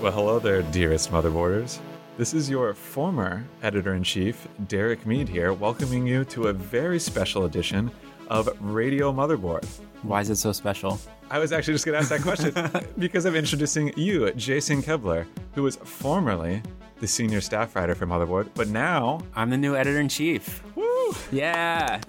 Well, hello there, dearest motherboarders. This is your former editor in chief, Derek Mead, here, welcoming you to a very special edition of Radio Motherboard. Why is it so special? I was actually just going to ask that question because I'm introducing you, Jason Koebler, who was formerly the senior staff writer for Motherboard, but now, I'm the new editor in chief. woo, Yeah.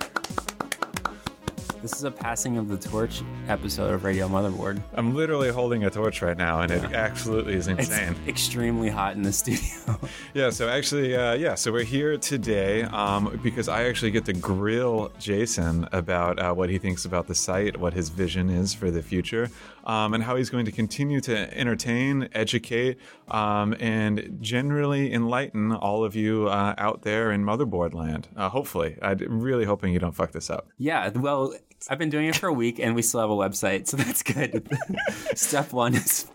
This is a passing of the torch episode of Radio Motherboard. I'm literally holding a torch right now, and it absolutely is It's insane. extremely hot in the studio. Yeah, so actually, uh, yeah, so we're here today um, because I actually get to grill Jason about uh, what he thinks about the site, what his vision is for the future, um, and how he's going to continue to entertain, educate, um, and generally enlighten all of you uh, out there in motherboard land. Uh, hopefully, I'm really hoping you don't fuck this up. yeah, well, I've been doing it for a week and we still have a website, so that's good. Step one is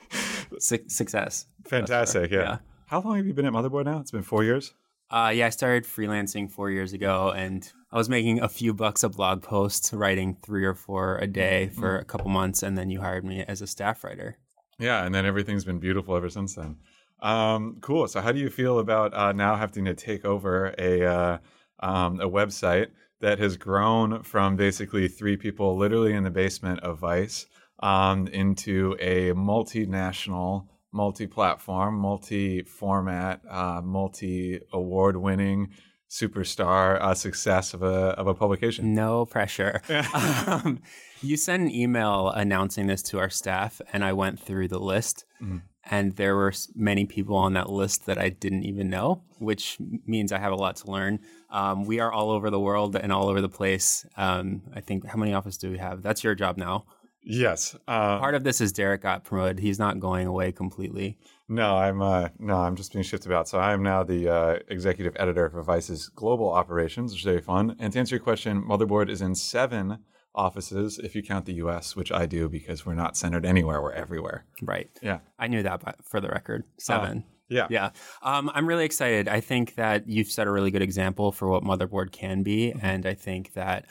su- success. Fantastic, yeah. yeah. How long have you been at Motherboard now? It's been four years. Uh, yeah, I started freelancing four years ago, and I was making a few bucks a blog post, writing three or four a day for a couple months, and then you hired me as a staff writer. Yeah, and then everything's been beautiful ever since then. Um, cool. So, how do you feel about uh, now having to take over a uh, um, a website that has grown from basically three people, literally in the basement of Vice, um, into a multinational, multi-platform, multi-format, uh, multi-award-winning superstar uh, success of a of a publication? No pressure. um, you sent an email announcing this to our staff, and I went through the list, and there were many people on that list that I didn't even know, which means I have a lot to learn. Um, we are all over the world and all over the place. Um, I think how many offices do we have? That's your job now. Yes. Uh, Part of this is Derek got promoted. He's not going away completely. No, I'm uh, no, I'm just being shifted about. So I am now the uh, executive editor for Vice's global operations, which is very fun. And to answer your question, Motherboard is in seven offices if you count the U.S., which I do because we're not centered anywhere; we're everywhere. Right. Yeah, I knew that, but for the record, seven. yeah, Yeah. Um, I'm really excited. I think that you've set a really good example for what Motherboard can be. And I think that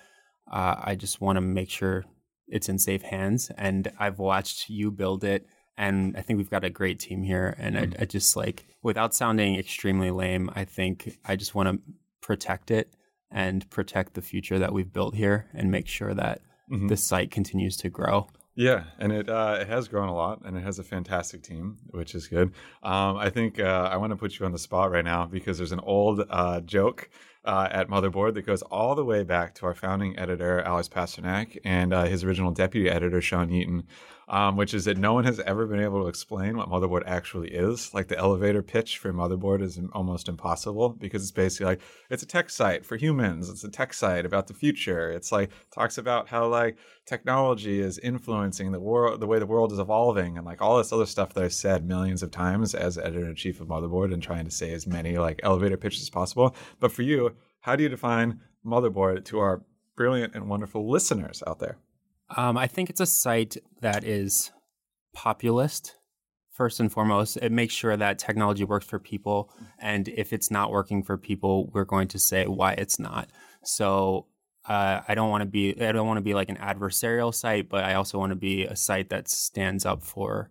uh, I just want to make sure it's in safe hands. And I've watched you build it. And I think we've got a great team here. And I, I just like, without sounding extremely lame, I think I just want to protect it and protect the future that we've built here and make sure that the site continues to grow. Yeah, and it uh, it has grown a lot, and it has a fantastic team, which is good. Um, I think uh, I want to put you on the spot right now because there's an old uh, joke uh, at Motherboard that goes all the way back to our founding editor Alex Pasternack and uh, his original deputy editor Sean Eaton, um, which is that no one has ever been able to explain what Motherboard actually is. Like the elevator pitch for Motherboard is almost impossible because it's basically like it's a tech site for humans. It's a tech site about the future. It's like talks about how like technology is influencing the world, the way the world is evolving, and like all this other stuff that I've said millions of times as editor in chief of Motherboard and trying to say as many like elevator pitches as possible. But for you, how do you define Motherboard to our brilliant and wonderful listeners out there? Um, I think it's a site that is populist, first and foremost. It makes sure that technology works for people. And if it's not working for people, we're going to say why it's not. So uh, I don't want to be I don't want to be like an adversarial site, but I also want to be a site that stands up for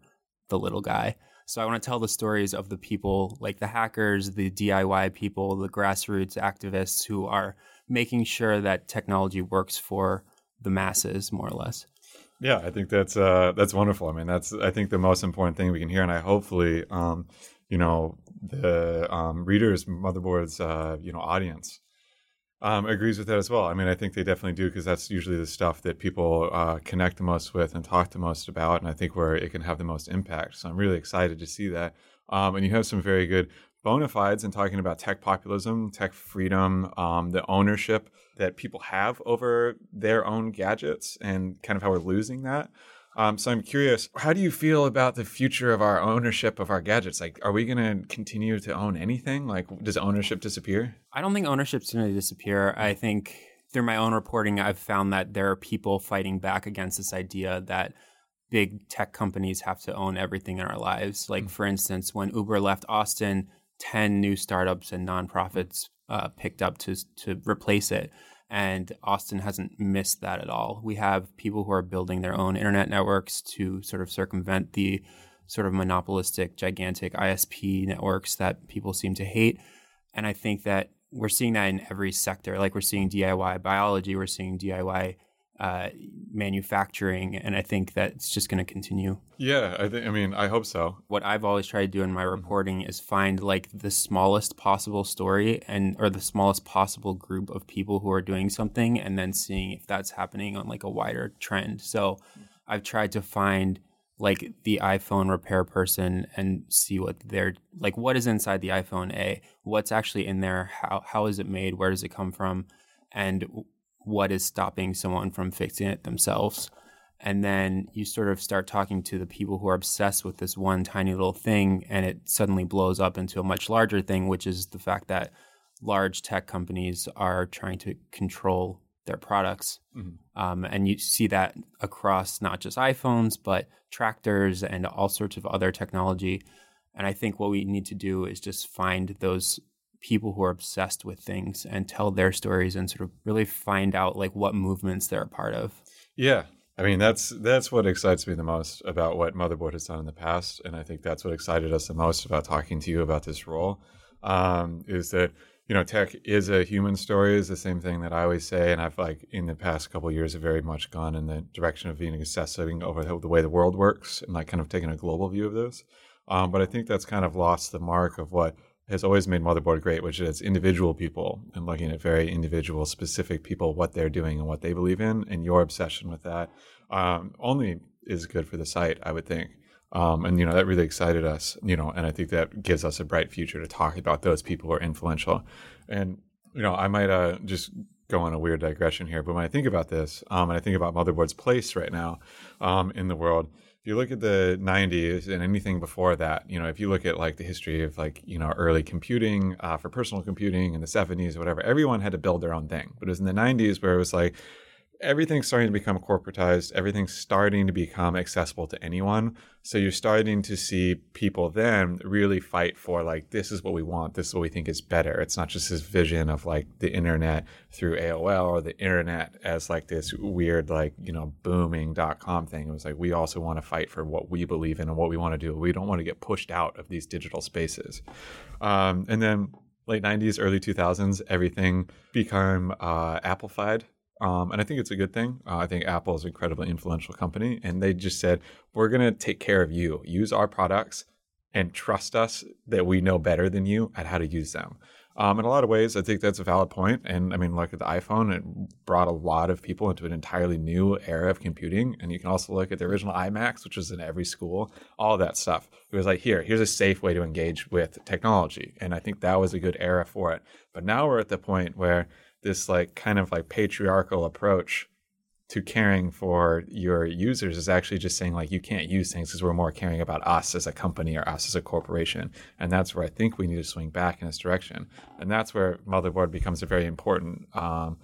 the little guy. So I want to tell the stories of the people like the hackers, the DIY people, the grassroots activists who are making sure that technology works for the masses, more or less. Yeah, I think that's uh, that's wonderful. I mean, that's I think the most important thing we can hear, and I hopefully, um, you know, the um, readers, motherboards, uh, you know, audience um, agrees with that as well. I mean, I think they definitely do because that's usually the stuff that people uh, connect the most with and talk the most about, and I think where it can have the most impact. So I'm really excited to see that. Um, and you have some very good bona fides in talking about tech populism, tech freedom, um, the ownership that people have over their own gadgets, and kind of how we're losing that. Um, so I'm curious, how do you feel about the future of our ownership of our gadgets? Like, are we going to continue to own anything? Like, does ownership disappear? I don't think ownership's going to disappear. I think through my own reporting, I've found that there are people fighting back against this idea that big tech companies have to own everything in our lives. Like, mm-hmm. for instance, when Uber left Austin, 10 new startups and nonprofits uh, picked up to, to replace it. And Austin hasn't missed that at all. We have people who are building their own internet networks to sort of circumvent the sort of monopolistic, gigantic ISP networks that people seem to hate. And I think that we're seeing that in every sector. Like we're seeing DIY biology, we're seeing DIY uh, manufacturing, and I think that it's just going to continue. Yeah, I think. I mean, I hope so. What I've always tried to do in my reporting is find like the smallest possible story and or the smallest possible group of people who are doing something, and then seeing if that's happening on like a wider trend. So, I've tried to find like the iPhone repair person and see what they're like. What is inside the iPhone? A, what's actually in there? How how is it made? Where does it come from? And what is stopping someone from fixing it themselves. And then you sort of start talking to the people who are obsessed with this one tiny little thing, and it suddenly blows up into a much larger thing, which is the fact that large tech companies are trying to control their products. Mm-hmm. Um, and you see that across not just iPhones, but tractors and all sorts of other technology. And I think what we need to do is just find those people who are obsessed with things and tell their stories and sort of really find out like what movements they're a part of. Yeah. I mean that's that's what excites me the most about what Motherboard has done in the past, and I think that's what excited us the most about talking to you about this role. Um, is that you know tech is a human story is the same thing that I always say, and I've like in the past couple years have very much gone in the direction of being assessing over the, way the world works and like kind of taking a global view of this. Um, but I think that's kind of lost the mark of what has always made motherboard great, which is individual people and looking at very individual, specific people, what they're doing and what they believe in, and your obsession with that um, only is good for the site, I would think. Um, and you know that really excited us, you know, and I think that gives us a bright future to talk about those people who are influential. And you know, I might uh, just go on a weird digression here, but when I think about this, um, and I think about motherboard's place right now um, in the world, if you look at the 90s and anything before that, you know, if you look at like the history of like, you know, early computing uh, for personal computing in the 70s or whatever, everyone had to build their own thing. But it was in the 90s where it was like, everything's starting to become corporatized. Everything's starting to become accessible to anyone. So you're starting to see people then really fight for like, this is what we want. This is what we think is better. It's not just this vision of like the internet through AOL or the internet as like this weird, like, you know, booming dot com thing. It was like, we also want to fight for what we believe in and what we want to do. We don't want to get pushed out of these digital spaces. Um, and then late 90s, early 2000s, everything become uh, Applified um, and I think it's a good thing. Uh, I think Apple is an incredibly influential company, and they just said, "We're going to take care of you. Use our products, and trust us that we know better than you at how to use them." Um, in a lot of ways, I think that's a valid point. And I mean, look at the iPhone; it brought a lot of people into an entirely new era of computing. And you can also look at the original iMacs, which was in every school. All that stuff. It was like, here, here's a safe way to engage with technology, and I think that was a good era for it. But now we're at the point where this like kind of like patriarchal approach to caring for your users is actually just saying like you can't use things because we're more caring about us as a company or us as a corporation. And that's where i think we need to swing back in this direction. And that's where motherboard becomes a very important um,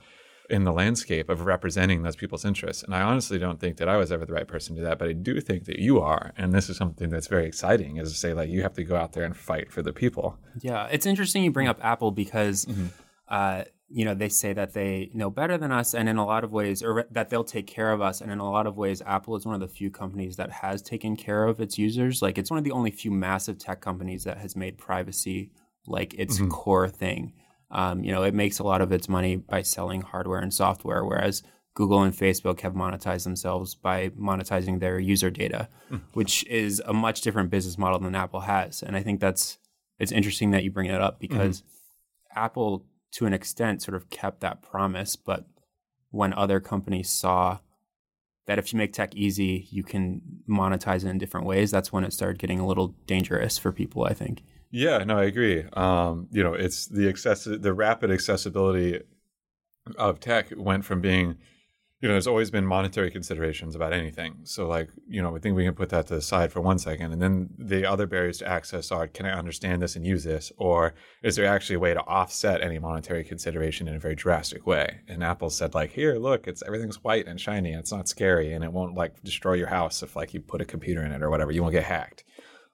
in the landscape of representing those people's interests. And i honestly don't think that i was ever the right person to do that but i do think that you are. And this is something that's very exciting is to say like you have to go out there and fight for the people. Yeah it's interesting you bring up apple because mm-hmm. uh, you know, they say that they know better than us, and in a lot of ways, or that they'll take care of us. And in a lot of ways, Apple is one of the few companies that has taken care of its users. Like, it's one of the only few massive tech companies that has made privacy like its mm-hmm. core thing. Um, you know, it makes a lot of its money by selling hardware and software, whereas Google and Facebook have monetized themselves by monetizing their user data, mm. which is a much different business model than Apple has. And I think that's it's interesting that you bring that up because mm-hmm. Apple, to an extent, sort of kept that promise. But when other companies saw that if you make tech easy, you can monetize it in different ways, that's when it started getting a little dangerous for people. I think. Yeah, no, I agree. Um, you know, it's the access, the rapid accessibility of tech went from being you know, there's always been monetary considerations about anything. So, like, you know, I think we can put that to the side for one second. And then the other barriers to access are can I understand this and use this? Or is there actually a way to offset any monetary consideration in a very drastic way? And Apple said, like, here, look, it's everything's white and shiny. And It's not scary. And it won't like destroy your house if like you put a computer in it or whatever. You won't get hacked.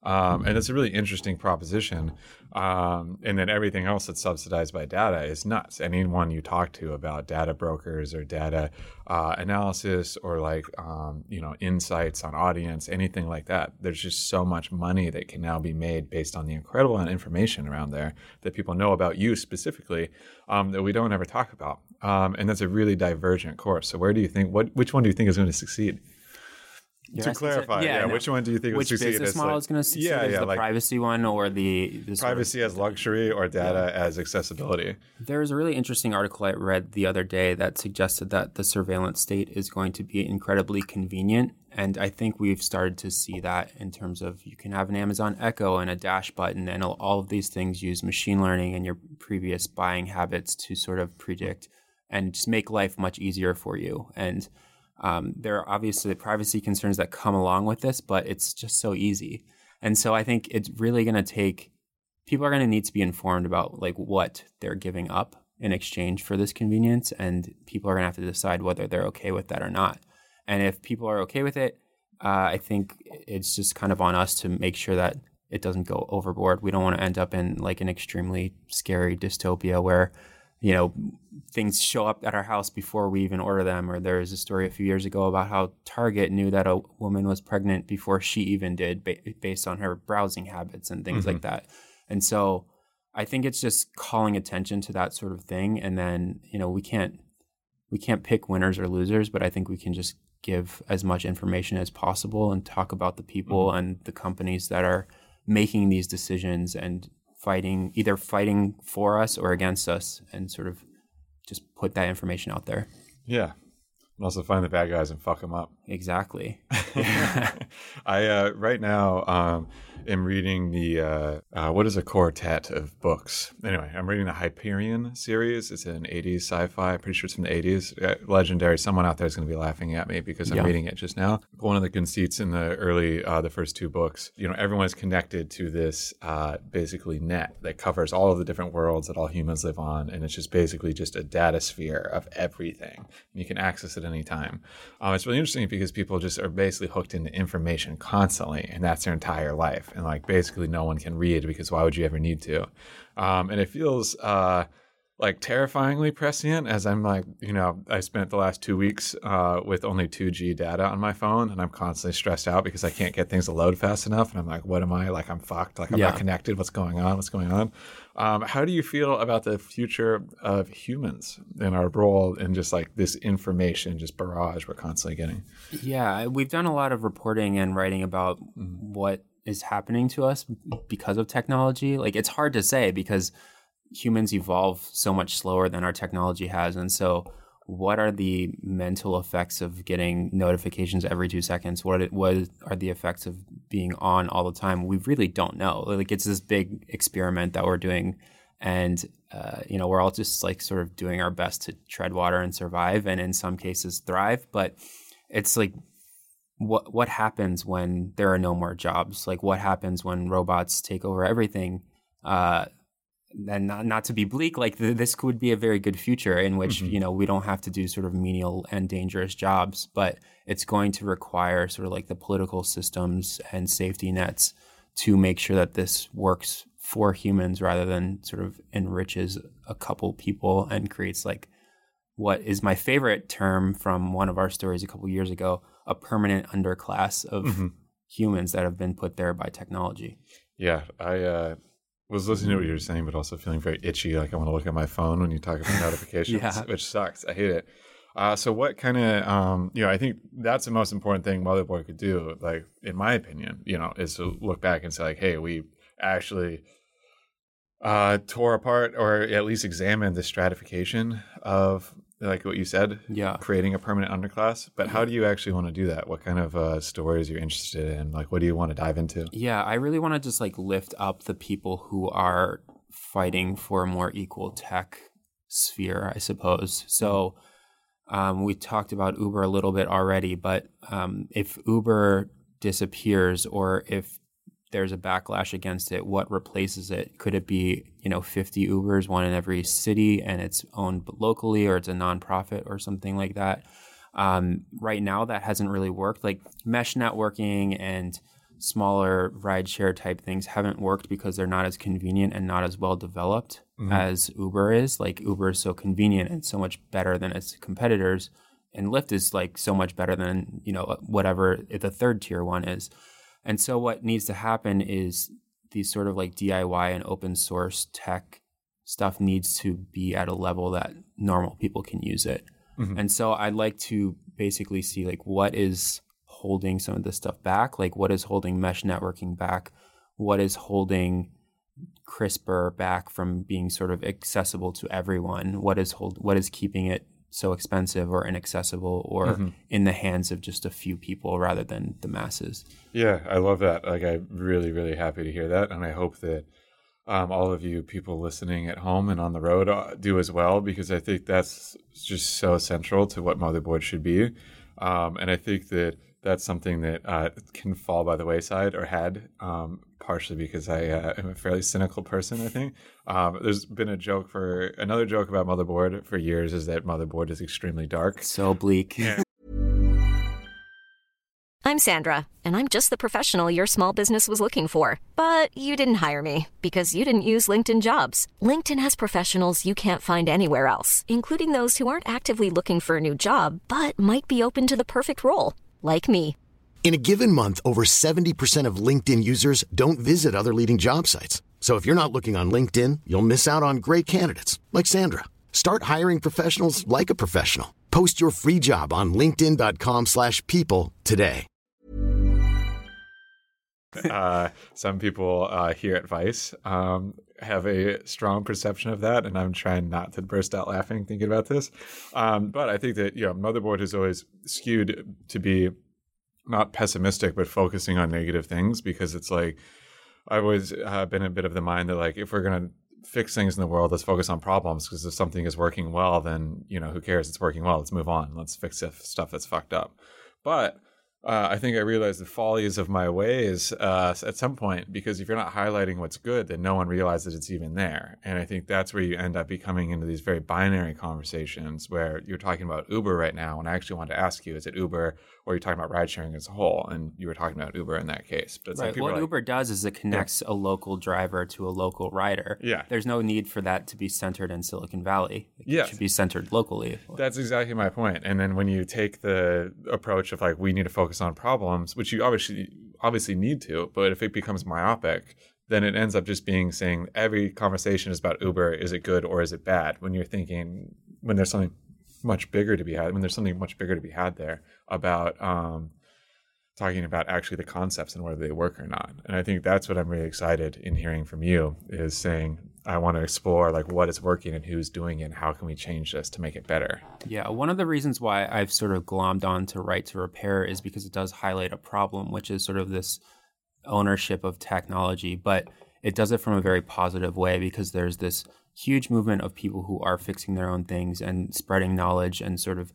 Um, and it's a really interesting proposition. Um, and then everything else that's subsidized by data is nuts. Anyone you talk to about data brokers or data uh, analysis or like um, you know insights on audience, anything like that, there's just so much money that can now be made based on the incredible amount of information around there that people know about you specifically um, that we don't ever talk about. Um, and that's a really divergent course. So where do you think what which one do you think is going to succeed? To clarify, yeah, yeah no. which one do you think which business model like, is going to succeed? Yeah, yeah, the like privacy one or the, the privacy as luxury or data yeah. as accessibility. There was a really interesting article I read the other day that suggested that the surveillance state is going to be incredibly convenient, and I think we've started to see that in terms of you can have an Amazon Echo and a dash button, and all of these things use machine learning and your previous buying habits to sort of predict and just make life much easier for you and um, there are obviously privacy concerns that come along with this, but it's just so easy. And so I think it's really going to take people are going to need to be informed about like what they're giving up in exchange for this convenience, and people are going to have to decide whether they're okay with that or not. And if people are okay with it, uh, I think it's just kind of on us to make sure that it doesn't go overboard. We don't want to end up in like an extremely scary dystopia where you know, things show up at our house before we even order them. Or there was a story a few years ago about how Target knew that a woman was pregnant before she even did, ba- based on her browsing habits and things mm-hmm. like that. And so I think it's just calling attention to that sort of thing. And then, you know, we can't we can't pick winners or losers, but I think we can just give as much information as possible and talk about the people mm-hmm. and the companies that are making these decisions and fighting either fighting for us or against us and sort of just put that information out there. Yeah. And also find the bad guys and fuck them up. Exactly. I uh, right now um, am reading the uh, uh, what is a quartet of books. Anyway, I'm reading the Hyperion series. It's an 80s sci-fi. Pretty sure it's from the 80s. Uh, legendary. Someone out there is going to be laughing at me because I'm yeah. reading it just now. One of the conceits in the early, uh, the first two books, you know, everyone is connected to this uh, basically net that covers all of the different worlds that all humans live on, and it's just basically just a data sphere of everything. And you can access it any time. Um, it's really interesting because people just are basically hooked into information constantly, and that's their entire life and like basically no one can read because why would you ever need to? Um, and it feels uh, like terrifyingly prescient as I'm like, you know, I spent the last two weeks uh, with only 2G data on my phone and I'm constantly stressed out because I can't get things to load fast enough. And I'm like, what am I? Like, I'm fucked. Like, I'm yeah. not connected. What's going on? What's going on? Um, how do you feel about the future of humans and our role in just like this information, just barrage we're constantly getting? Yeah, we've done a lot of reporting and writing about mm-hmm. what is happening to us because of technology. Like it's hard to say because humans evolve so much slower than our technology has. And so what are the mental effects of getting notifications every two seconds? What what are the effects of being on all the time? We really don't know. Like it's this big experiment that we're doing, and uh, you know we're all just like sort of doing our best to tread water and survive, and in some cases thrive. But it's like what what happens when there are no more jobs? Like what happens when robots take over everything? Uh, and not, not to be bleak, like th- this could be a very good future in which mm-hmm. you know we don't have to do sort of menial and dangerous jobs, but it's going to require sort of like the political systems and safety nets to make sure that this works for humans rather than sort of enriches a couple people and creates like what is my favorite term from one of our stories a couple years ago a permanent underclass of mm-hmm. humans that have been put there by technology. Yeah, I uh, was listening to what you were saying, but also feeling very itchy. Like I want to look at my phone when you talk about notifications, Yeah. which sucks. I hate it. Uh, so what kind of, um, you know, I think that's the most important thing Motherboard could do, like in my opinion, you know, is to look back and say like, hey, we actually uh, tore apart or at least examined the stratification of like what you said, Yeah. creating a permanent underclass. But how do you actually want to do that? What kind of uh, stories you're interested in? Like, what do you want to dive into? Yeah, I really want to just like lift up the people who are fighting for a more equal tech sphere, I suppose. So um, we talked about Uber a little bit already, but um, if Uber disappears or if there's a backlash against it, what replaces it? Could it be, you know, 50 Ubers, one in every city, and it's owned locally, or it's a nonprofit or something like that? Um, right now, that hasn't really worked. Like mesh networking and smaller rideshare type things haven't worked because they're not as convenient and not as well developed as Uber is. Like Uber is so convenient and so much better than its competitors, and Lyft is like so much better than you know whatever the third tier one is. And so what needs to happen is these sort of like DIY and open source tech stuff needs to be at a level that normal people can use it. Mm-hmm. And so I'd like to basically see like what is holding some of this stuff back, like what is holding mesh networking back, what is holding CRISPR back from being sort of accessible to everyone, what is hold what is keeping it so expensive or inaccessible or in the hands of just a few people rather than the masses. Yeah, I love that. Like, I'm really, really happy to hear that, and I hope that um, all of you people listening at home and on the road uh, do as well, because I think that's just so central to what motherboard should be, um, and I think that that's something that uh, can fall by the wayside or had, um, partially because I uh, am a fairly cynical person. I think um, there's been a joke for another joke about motherboard for years is that motherboard is extremely dark. So bleak. I'm Sandra, and I'm just the professional your small business was looking for. But you didn't hire me because you didn't use LinkedIn jobs. LinkedIn has professionals you can't find anywhere else, including those who aren't actively looking for a new job but might be open to the perfect role, like me. In a given month, over 70% of LinkedIn users don't visit other leading job sites. So if you're not looking on LinkedIn, you'll miss out on great candidates like Sandra. Start hiring professionals like a professional. Post your free job on linkedin.com/people today. uh, some people uh, here at Vice um, have a strong perception of that, and I'm trying not to burst out laughing thinking about this. Um, but I think that you know, motherboard is always skewed to be not pessimistic, but focusing on negative things because it's like I've always uh, been a bit of the mind that like if we're gonna fix things in the world, let's focus on problems because if something is working well, then you know who cares? It's working well. Let's move on. Let's fix stuff that's fucked up. But uh, I think I realized the follies of my ways uh, at some point because if you're not highlighting what's good, then no one realizes it's even there. And I think that's where you end up becoming into these very binary conversations where you're talking about Uber right now. And I actually wanted to ask you, is it Uber or are you talking about ride sharing as a whole? And you were talking about Uber in that case. But it's like What like, Uber does is it connects a local driver to a local rider. Yeah. There's no need for that to be centered in Silicon Valley. It Yes. should be centered locally. That's exactly my point. And then when you take the approach of like we need to focus on problems, which you obviously obviously need to, but if it becomes myopic, then it ends up just being saying every conversation is about Uber, is it good or is it bad? When you're thinking when there's something much bigger to be had, when there's something much bigger to be had there about um talking about actually the concepts and whether they work or not. And I think that's what I'm really excited in hearing from you is saying I want to explore like what is working and who's doing it and how can we change this to make it better. Yeah, one of the reasons why I've sort of glommed on to right to repair is because it does highlight a problem, which is sort of this ownership of technology, but it does it from a very positive way because there's this huge movement of people who are fixing their own things and spreading knowledge and sort of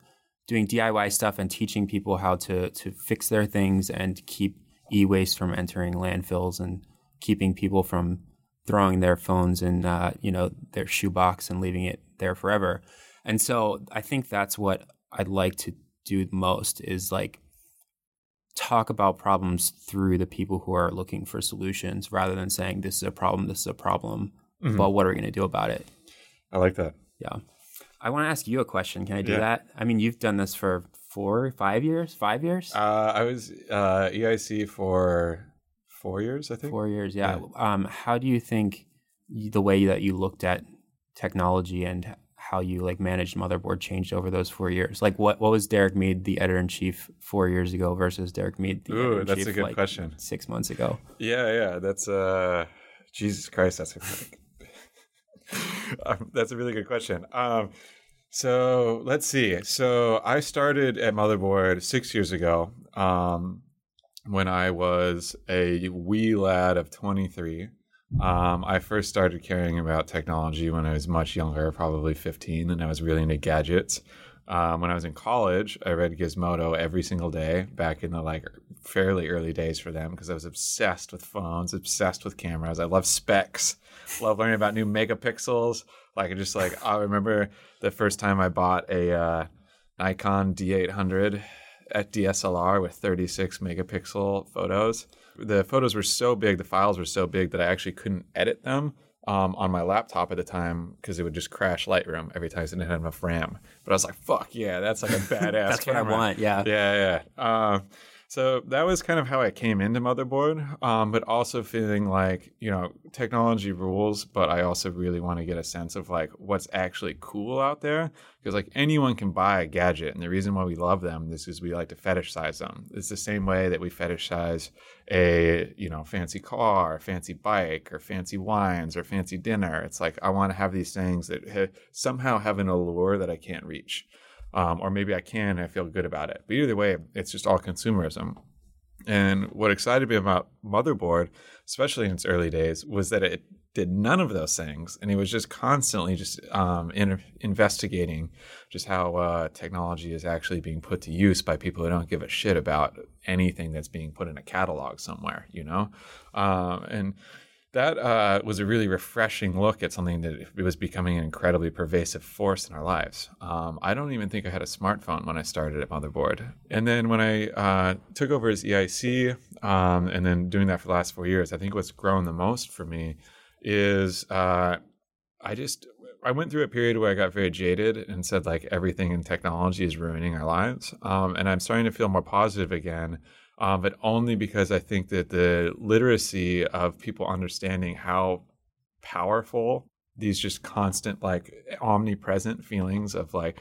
doing DIY stuff and teaching people how to to fix their things and keep e-waste from entering landfills and keeping people from throwing their phones in uh, you know their shoebox and leaving it there forever. And so I think that's what I'd like to do the most is like talk about problems through the people who are looking for solutions rather than saying this is a problem, this is a problem. Mm-hmm. But what are we going to do about it? I like that. Yeah. I want to ask you a question. Can I do Yeah. that? I mean, you've done this for four, five years, five years, Uh, I was uh, EIC for four years, I think. four years. Yeah. Um, how do you think the way that you looked at technology and how you like managed motherboard changed over those four years. Like what what was Derek Mead, the editor in chief, four years ago versus Derek Mead, the Ooh, editor in that's a good like, question. Six months ago. Yeah, yeah, that's uh, Jesus Christ, that's a um, that's a really good question. Um, so let's see. So I started at Motherboard six years ago. Um, when I was a wee lad of 23. Um, I first started caring about technology when I was much younger, probably 15, and I was really into gadgets. Um, when I was in college, I read Gizmodo every single day back in the like fairly early days for them because I was obsessed with phones, obsessed with cameras. I love specs, love learning about new megapixels. Like I just like I remember the first time I bought a uh, Nikon D800 at DSLR with 36 megapixel photos. The photos were so big, the files were so big that I actually couldn't edit them um, on my laptop at the time because it would just crash Lightroom every time I didn't have enough RAM. But I was like, "Fuck yeah, that's like a badass." That's what I want. Yeah. Yeah, yeah. Um, so that was kind of how I came into Motherboard, um, but also feeling like, you know, technology rules, but I also really want to get a sense of like what's actually cool out there. Because like anyone can buy a gadget. And the reason why we love them is because we like to fetishize them. It's the same way that we fetishize a, you know, fancy car, fancy bike, or fancy wines, or fancy dinner. It's like I want to have these things that ha- somehow have an allure that I can't reach um, or maybe I can I feel good about it. But either way, it's just all consumerism. And what excited me about Motherboard, especially in its early days, was that it did none of those things, and it was just constantly just um, in, investigating just how uh, technology is actually being put to use by people who don't give a shit about anything that's being put in a catalog somewhere, you know, um, and that uh, was a really refreshing look at something that was becoming an incredibly pervasive force in our lives. Um, I don't even think I had a smartphone when I started at Motherboard. And then when I uh, took over as EIC, um, and then doing that for the last four years, I think what's grown the most for me is uh, I just I went through a period where I got very jaded and said like everything in technology is ruining our lives, um, and I'm starting to feel more positive again um, but only because I think that the literacy of people understanding how powerful these just constant, like omnipresent feelings of like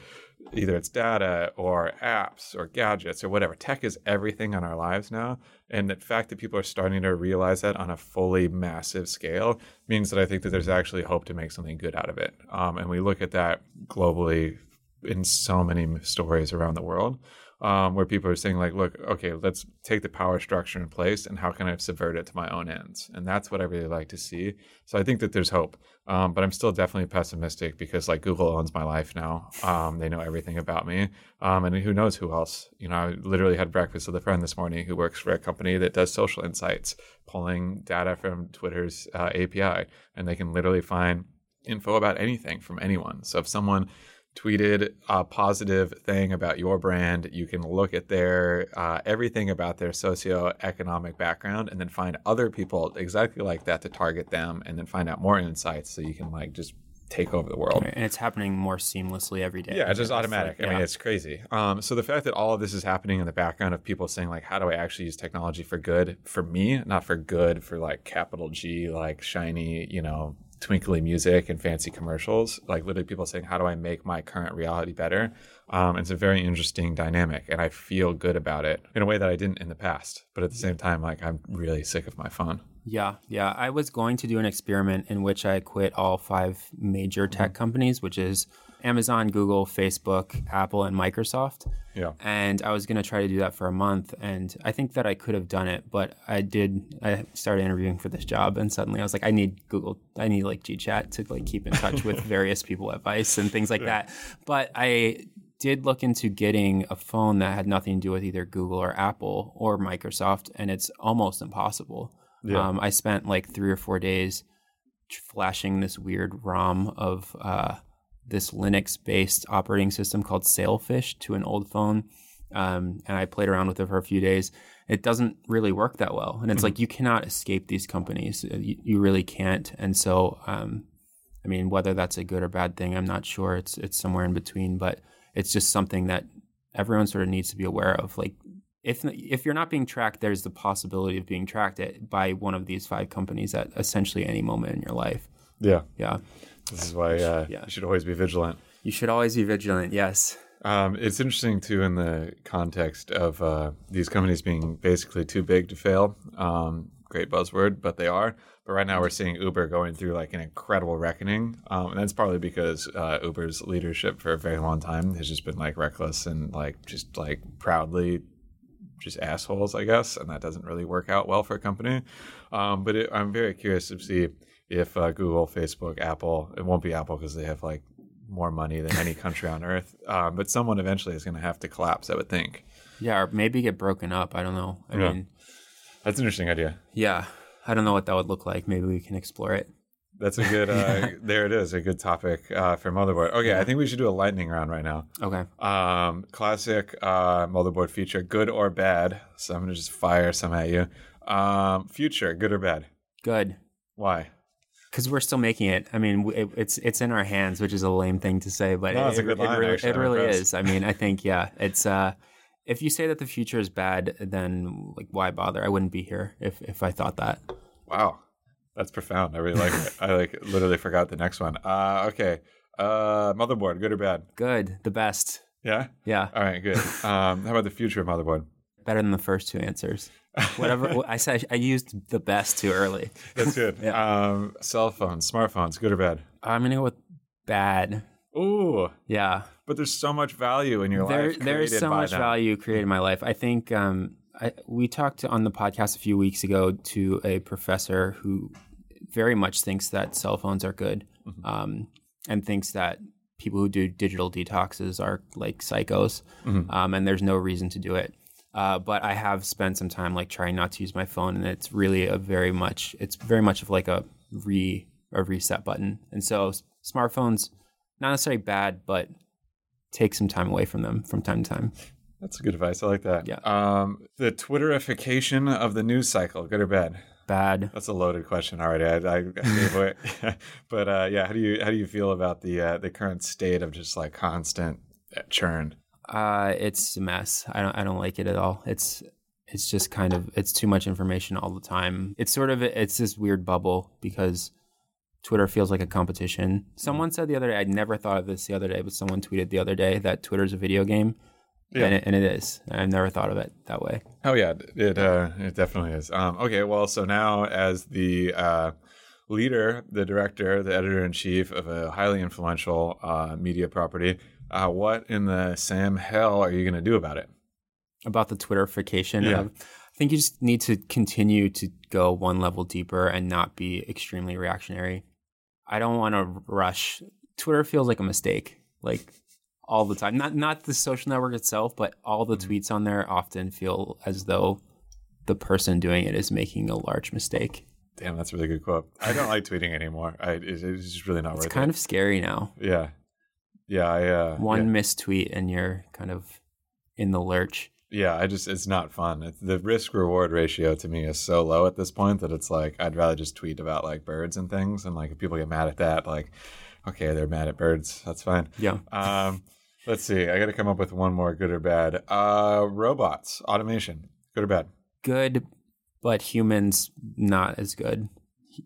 either it's data or apps or gadgets or whatever. Tech is everything in our lives now. And the fact that people are starting to realize that on a fully massive scale means that I think that there's actually hope to make something good out of it. Um, and we look at that globally in so many stories around the world um, where people are saying like, look, okay, let's take the power structure in place and how can I subvert it to my own ends? And that's what I really like to see. So I think that there's hope, um, but I'm still definitely pessimistic because like Google owns my life now. Um, they know everything about me, um, and who knows who else? You know, I literally had breakfast with a friend this morning who works for a company that does social insights, pulling data from Twitter's uh, API, and they can literally find info about anything from anyone. So if someone tweeted a positive thing about your brand, you can look at their uh, everything about their socioeconomic background and then find other people exactly like that to target them and then find out more insights so you can like just take over the world. And it's happening more seamlessly every day. Yeah, it's just automatic. Like, I mean, it's crazy. Um, so the fact that all of this is happening in the background of people saying like, how do I actually use technology for good for me, not for good for like capital G, like shiny, you know, twinkly music and fancy commercials. Like literally people saying, how do I make my current reality better? Um, it's a very interesting dynamic, and I feel good about it in a way that I didn't in the past. But at the same time, like I'm really sick of my phone. Yeah, yeah. I was going to do an experiment in which I quit all five major tech companies, which is Amazon, Google, Facebook, Apple, and Microsoft. Yeah. And I was going to try to do that for a month. And I think that I could have done it, but I did. I started interviewing for this job, and suddenly I was like, I need Google, I need like GChat to like keep in touch with various people at Vice and things like that. But I did look into getting a phone that had nothing to do with either Google or Apple or Microsoft, and it's almost impossible. Yeah. Um, I spent like three or four days flashing this weird ROM of uh, this Linux based operating system called Sailfish to an old phone. Um, and I played around with it for a few days. It doesn't really work that well. And it's like you cannot escape these companies. Uh, You, you really can't. And so, um, I mean, whether that's a good or bad thing, I'm not sure. It's it's somewhere in between, but it's just something that everyone sort of needs to be aware of. Like, if if you're not being tracked, there's the possibility of being tracked at, by one of these five companies at essentially any moment in your life. Yeah. Yeah. This is why uh, Yeah. you should always be vigilant. You should always be vigilant. Yes. Um, it's interesting too in the context of uh, these companies being basically too big to fail. Um, great buzzword, but they are. But right now we're seeing Uber going through like an incredible reckoning, um, and that's partly because uh, Uber's leadership for a very long time has just been like reckless and like just like proudly just assholes, I guess, and that doesn't really work out well for a company. Um, but it, I'm very curious to see if uh, Google, Facebook, Apple, it won't be Apple because they have like more money than any country on earth, um, but someone eventually is going to have to collapse, I would think. Yeah. Or maybe get broken up. I don't know. I Yeah. mean, That's an interesting idea. yeah. I don't know what that would look like. Maybe we can explore it. That's a good, uh, there it is, a good topic uh, for motherboard. Okay, I think we should do a lightning round right now. Okay. Um, classic uh, motherboard feature, good or bad. So I'm going to just fire some at you. Um, future, good or bad? Good. Why? Because we're still making it. I mean, it, it's it's in our hands, which is a lame thing to say, but No, it, it, line, really, actually. it really impressed. is. I mean, I think yeah, it's uh, if you say that the future is bad, then like why bother? I wouldn't be here if if I thought that. Wow, that's profound. I really like it. I like literally forgot the next one. Uh, okay, uh, motherboard, good or bad? Good, the best. Yeah. Yeah, All right, good. Um, how about the future of motherboard? better than the first two answers. Whatever I said, I used the best too early. That's good. um, cell phones, smartphones, good or bad? I'm gonna go with bad. Ooh, Yeah, but there's so much value in your there life. there is so much them. value created in my life. I think um, I, we talked on the podcast a few weeks ago to a professor who very much thinks that cell phones are good, Mm-hmm. um, and thinks that people who do digital detoxes are like psychos, Mm-hmm. um, and there's no reason to do it. Uh, but I have spent some time like trying not to use my phone, and it's really a very much it's very much of like a re a reset button. And so smartphones, not necessarily bad, but take some time away from them from time to time. That's good advice. I like that. Yeah. Um, the Twitterification of the news cycle, good or bad? Bad. That's a loaded question already. I, I gave away. but uh, yeah, how do you how do you feel about the uh, the current state of just like constant churn? Uh, it's a mess. I don't. I don't like it at all. It's it's just kind of it's too much information all the time. It's sort of it's this weird bubble because Twitter feels like a competition. Someone said the other day. I'd never thought of this the other day, but someone tweeted the other day that Twitter's a video game, Yeah. and, it, and it is. I've never thought of it that way. Oh yeah, it uh, it definitely is. Um, okay, well, so now as the uh, leader, the director, the editor in chief of a highly influential uh, media property, uh, what in the Sam hell are you going to do about it? about the Twitterification. Yeah. Of, I think you just need to continue to go one level deeper and not be extremely reactionary. I don't want to rush. Twitter feels like a mistake, like all the time. Not not the social network itself, but all the tweets on there often feel as though the person doing it is making a large mistake. Damn, that's a really good quote. I don't like tweeting anymore. I, it, it's just really not It's worth kind of scary now. yeah, yeah. I uh, One yeah. mistweet and you're kind of in the lurch. yeah, I just it's not fun. It's, the risk reward ratio to me is so low at this point that it's like I'd rather just tweet about like birds and things, and like if people get mad at that, like okay, they're mad at birds. That's fine. Yeah. Um, let's see. I got to come up with one more good or bad. Uh, robots, automation, good or bad? good, but humans not as good.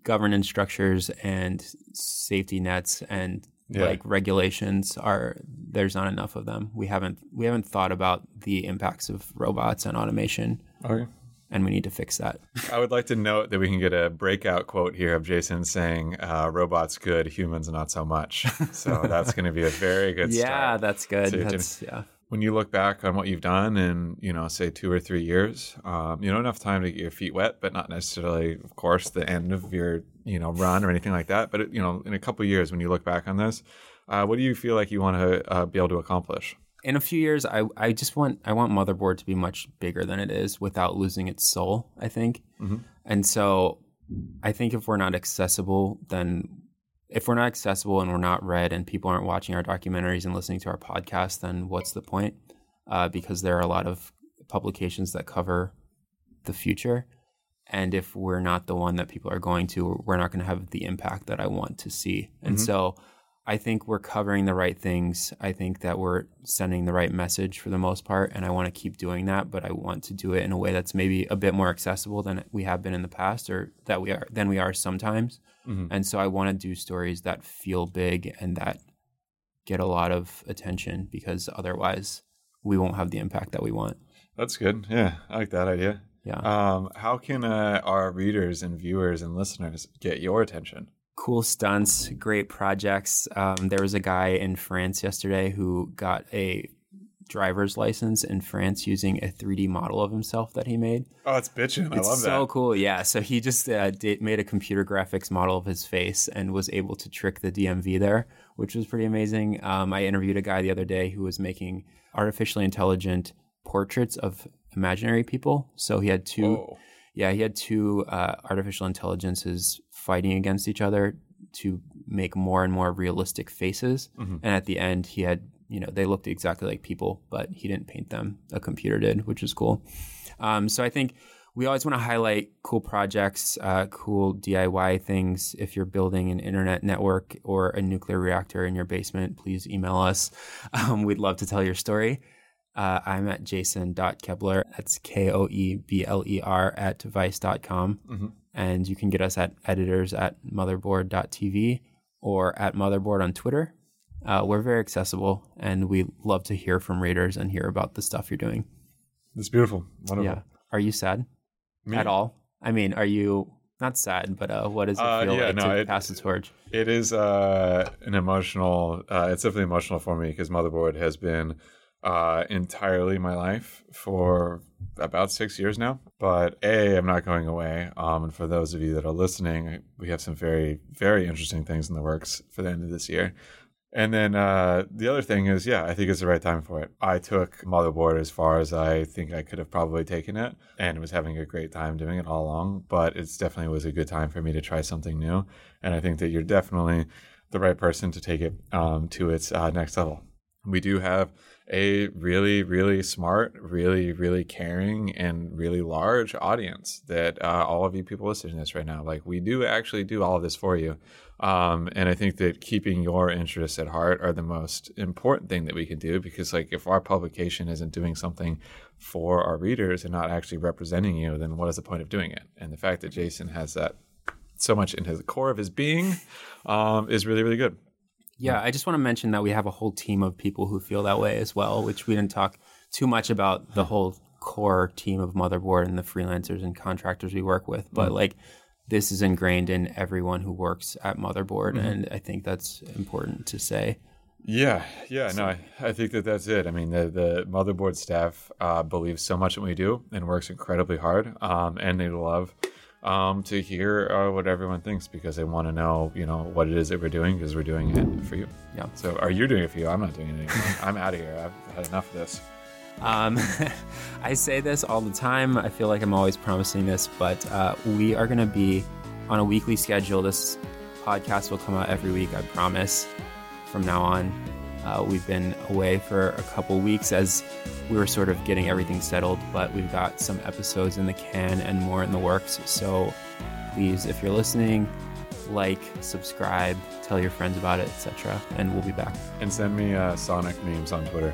Governance structures and safety nets and Yeah. like regulations are there's not enough of them. We haven't we haven't thought about the impacts of robots and automation, Okay. and we need to fix that. I would like to note that we can get a breakout quote here of Jason saying, uh, "Robots good, humans not so much." So that's going to be a very good yeah, that's good. That's yeah. When you look back on what you've done in you know say two or three years um, you know enough time to get your feet wet but not necessarily of course the end of your you know run or anything like that. But it, you know in a couple of years when you look back on this uh, what do you feel like you want to uh, be able to accomplish? In a few years I, I just want i want motherboard to be much bigger than it is without losing its soul i think. And so i think if we're not accessible then if we're not accessible and we're not read and people aren't watching our documentaries and listening to our podcast then what's the point? Uh, because there are a lot of publications that cover the future. And if we're not the one that people are going to we're not going to have the impact that i want to see. And so I think we're covering the right things. I think that we're sending the right message for the most part, and I want to keep doing that. But I want to do it in a way that's maybe a bit more accessible than we have been in the past, or that we are than we are sometimes. Mm-hmm. And so I want to do stories that feel big and that get a lot of attention because otherwise we won't have the impact that we want. That's good. Yeah, I like that idea. Yeah. Um, how can uh, our readers and viewers and listeners get your attention? Cool stunts, great projects. Um, there was a guy in France yesterday who got a driver's license in France using a 3D model of himself that he made. Oh, it's bitching! I it's love that. So cool, yeah. So he just uh, did, made a computer graphics model of his face and was able to trick the DMV there, which was pretty amazing. Um, I interviewed a guy the other day who was making artificially intelligent portraits of imaginary people. So he had two. Whoa. Yeah, he had two uh, artificial intelligences fighting against each other to make more and more realistic faces. Mm-hmm. And at the end, he had, you know, they looked exactly like people, but he didn't paint them. A computer did, which is cool. Um, so I think we always want to highlight cool projects, uh, cool DIY things. If you're building an internet network or a nuclear reactor in your basement, please email us. Um, we'd love to tell your story. Uh, I'm at jason.koebler. That's K O E B L E R at vice.com. Mm-hmm. And you can get us at editors at motherboard.tv or at motherboard on Twitter. Uh, we're very accessible and we love to hear from readers and hear about the stuff you're doing. It's beautiful. Wonderful. Yeah. Are you sad Me? at all? I mean, are you not sad, but uh, what does it uh, feel uh, yeah, like no, to it, pass the torch? It is uh, an emotional. Uh, it's definitely emotional for me because Motherboard has been uh, entirely my life for about six years now. But A, I'm not going away. Um, and for those of you that are listening, we have some very, very interesting things in the works for the end of this year. And then uh, the other thing is, yeah, I think it's the right time for it. I took Motherboard as far as I think I could have probably taken it and was having a great time doing it all along. But it's definitely was a good time for me to try something new. And I think that you're definitely the right person to take it um, to its uh, next level. We do have a really, really smart, really, really caring, and really large audience that uh, all of you people listening to this right now, like we do actually do all of this for you. Um, and I think that keeping your interests at heart are the most important thing that we can do because, like, if our publication isn't doing something for our readers and not actually representing you, then what is the point of doing it? And the fact that Jason has that so much in his core of his being um, is really, really good. Yeah, I just want to mention that we have a whole team of people who feel that way as well, which we didn't talk too much about the whole core team of Motherboard and the freelancers and contractors we work with. But mm like this is ingrained in everyone who works at Motherboard, mm-hmm. and I think that's important to say. Yeah, yeah, no, I, I, think that that's it. I mean, the the motherboard staff uh, believes so much in what we do and works incredibly hard, um, and they love um, to hear uh, what everyone thinks because they want to know, you know, what it is that we're doing because we're doing it for you. Yeah. So, are you doing it for you? I'm not doing it anymore. I'm out of here. I've had enough of this. Um, I say this all the time. I feel like I'm always promising this, but uh, we are going to be on a weekly schedule. This podcast will come out every week, I promise, from now on. Uh, we've been away for a couple weeks as we were sort of getting everything settled, but we've got some episodes in the can and more in the works. So please, if you're listening, like, subscribe, tell your friends about it, etc. And we'll be back. And send me uh, Sonic memes on Twitter.